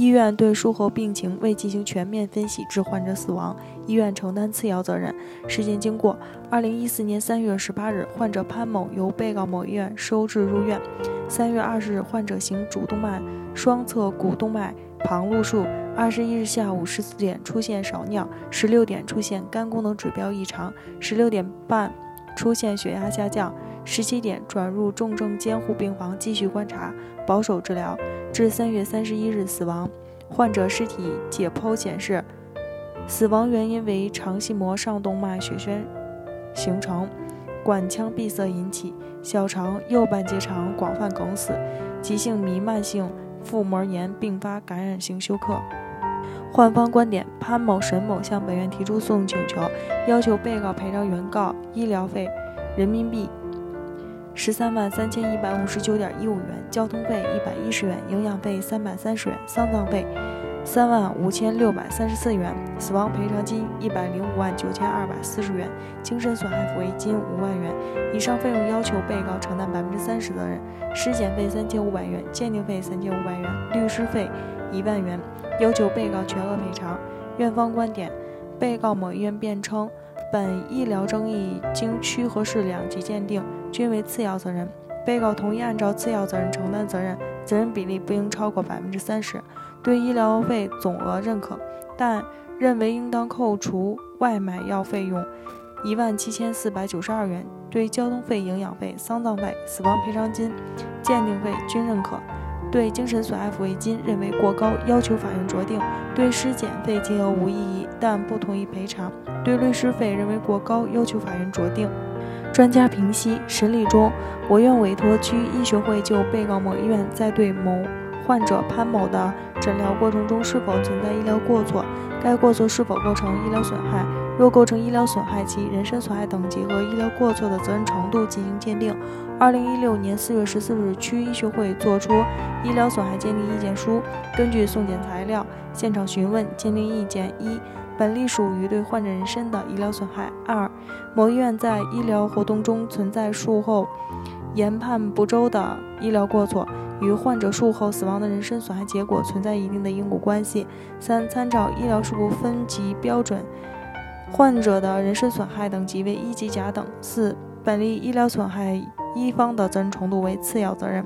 医院对术后病情未进行全面分析致患者死亡，医院承担次要责任。事件经过：二零一四年三月十八日，患者潘某由被告某医院收治入院。三月二十日，患者行主动脉双侧股动脉旁路术。二十一日下午十四点出现少尿，十六点出现肝功能指标异常，十六点半出现血压下降，十七点转入重症监护病房继续观察，保守治疗，至三月三十一日死亡。患者尸体解剖显示，死亡原因为肠系膜上动脉血栓形成，管腔闭塞引起，小肠右半结肠广泛梗死，急性弥漫性腹膜炎并发感染性休克。患方观点：潘某、沈某向本院提出诉讼请求，要求被告赔偿原告医疗费人民币十三万三千一百五十九点一五元，交通费一百一十元，营养费三百三十元，丧葬费三万五千六百三十四元，死亡赔偿金一百零五万九千二百四十元，精神损害抚慰金五万元。以上费用要求被告承担百分之三十责任。尸检费三千五百元，鉴定费三千五百元，律师费一万元。要求被告全额赔偿。院方观点：被告某医院辩称，本医疗争议经区和市两级鉴定，均为次要责任。被告同意按照次要责任承担责任，责任比例不应超过百分之三十。对医疗费总额认可，但认为应当扣除外买药费用一万七千四百九十二元，对交通费、营养费、丧葬费、死亡赔偿金、鉴定费均认可。对精神损害抚慰金认为过高，要求法院酌定；对尸检费金额无异议，但不同意赔偿；对律师费认为过高，要求法院酌定。专家评析审理中，我院委托区医学会就被告某医院在对某患者潘某的诊疗过程中是否存在医疗过错，该过错是否构成医疗损害。若构成医疗损害，其人身损害等级和医疗过错的责任程度进行鉴定。二零一六年四月十四日，区医学会作出医疗损害鉴定意见书。根据送检材料、现场询问、鉴定意见：一、本例属于对患者人身的医疗损害；二、某医院在医疗活动中存在术后研判不周的医疗过错，与患者术后死亡的人身损害结果存在一定的因果关系；三、参照医疗事故分级标准。患者的人身损害等级为一级甲等。四、本例医疗损害一方的责任程度为次要责任。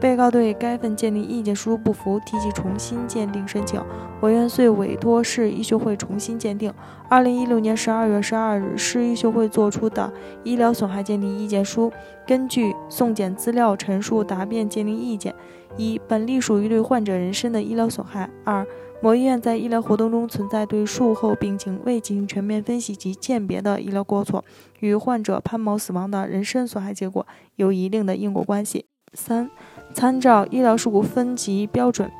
被告对该份鉴定意见书不服，提起重新鉴定申请。我院遂委托市医学会重新鉴定。二零一六年十二月十二日，市医学会作出的医疗损害鉴定意见书，根据送检资料陈述答辩鉴定意见：一、本例属于对患者人身的医疗损害；二、某医院在医疗活动中存在对术后病情未进行全面分析及鉴别的医疗过错，与患者潘某死亡的人身损害结果有一定的因果关系。三、参照医疗事故分级标准，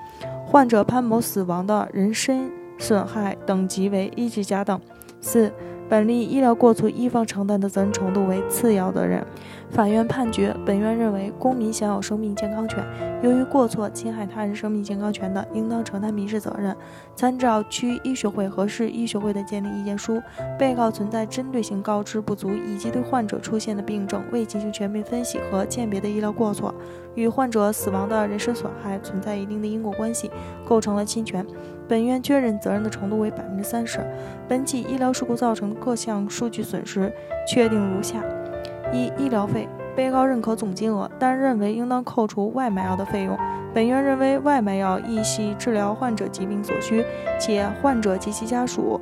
患者潘某死亡的人身损害等级为一级甲等。四。本例医疗过错一方承担的责任程度为次要责任。法院判决，本院认为，公民享有生命健康权，由于过错侵害他人生命健康权的，应当承担民事责任。参照区医学会和市医学会的鉴定意见书，被告存在针对性告知不足，以及对患者出现的病症未进行全面分析和鉴别的医疗过错，与患者死亡的人身损害存在一定的因果关系，构成了侵权。本院确认责任的程度为百分之三十。本起医疗事故造成各项数据损失，确定如下：一、医疗费，被告认可总金额，但认为应当扣除外买药的费用。本院认为外买药亦系治疗患者疾病所需，且患者及其家属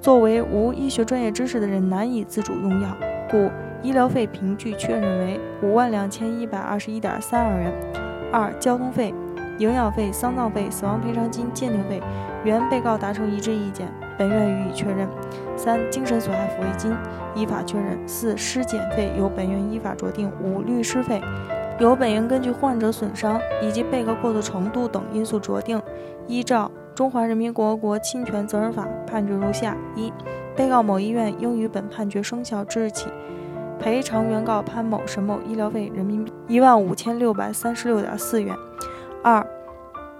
作为无医学专业知识的人难以自主用药，故医疗费凭据确认为五万两千一百二十一点三二元。二、交通费。营养费、丧葬费、死亡赔偿金、鉴定费，原被告达成一致意见，本院予以确认。三、精神损害抚慰金依法确认。四、尸检费由本院依法酌定。五、律师费由本院根据患者损伤以及被告过错程度等因素酌定。依照《中华人民共和国侵权责任法》判决如下：一、被告某医院应于本判决生效之日起赔偿原告潘某、沈某医疗费人民币一万五千六百三十六点四元。二、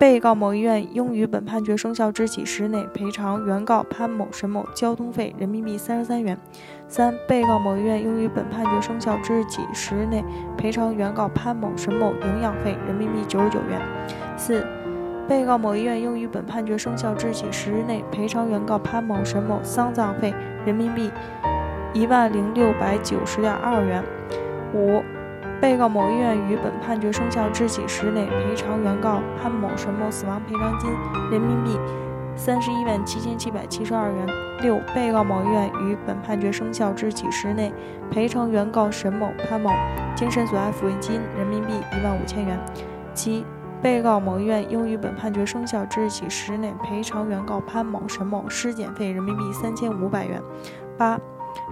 被告某医院应于本判决生效之日起十日内赔偿原告潘某、沈某交通费人民币三十三元。三、被告某医院应于本判决生效之日起十日内赔偿原告潘某、沈某营养费人民币九十九元。四、被告某医院应于本判决生效之日起十日内赔偿原告潘某、沈某丧葬费人民币一万零六百九十点二元。五、被告某医院于本判决生效之日起十日内赔偿原告潘某、沈某死亡赔偿金人民币三十一万七千七百七十二元。六、被告某医院于本判决生效之日起十日内赔偿原告沈某、潘某精神损害抚慰金人民币一万五千元。七、被告某医院应于本判决生效之日起十日内赔偿原告潘某、沈某尸检费人民币三千五百元。八、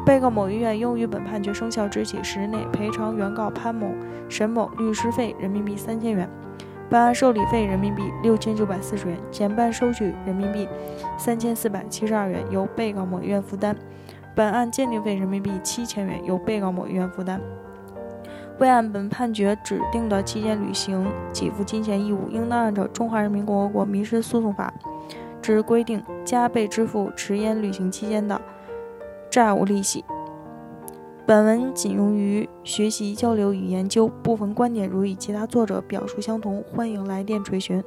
被告某医院应于本判决生效之日起十日内赔偿原告潘某、沈某律师费人民币三千元。本案受理费人民币六千九百四十元，减半收取人民币三千四百七十二元，由被告某医院负担。本案鉴定费人民币七千元，由被告某医院负担。未按本判决指定的期间履行给付金钱义务，应当按照《中华人民共和国民事诉讼法》之规定，加倍支付迟延履行期间的债务利息。本文仅用于学习、交流与研究，部分观点如与其他作者表述相同，欢迎来电垂询。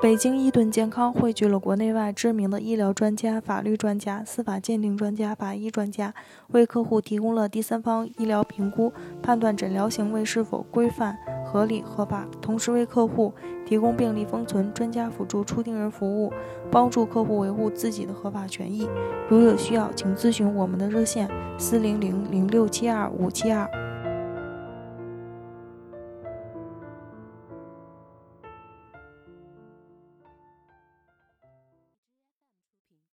北京伊顿健康汇聚了国内外知名的医疗专家、法律专家、司法鉴定专家、法医专家，为客户提供了第三方医疗评估，判断诊疗行为是否规范、合理、合法，同时为客户提供病历封存、专家辅助出庭人服务，帮助客户维护自己的合法权益。如有需要，请咨询我们的热线：四零零零六七二五七二。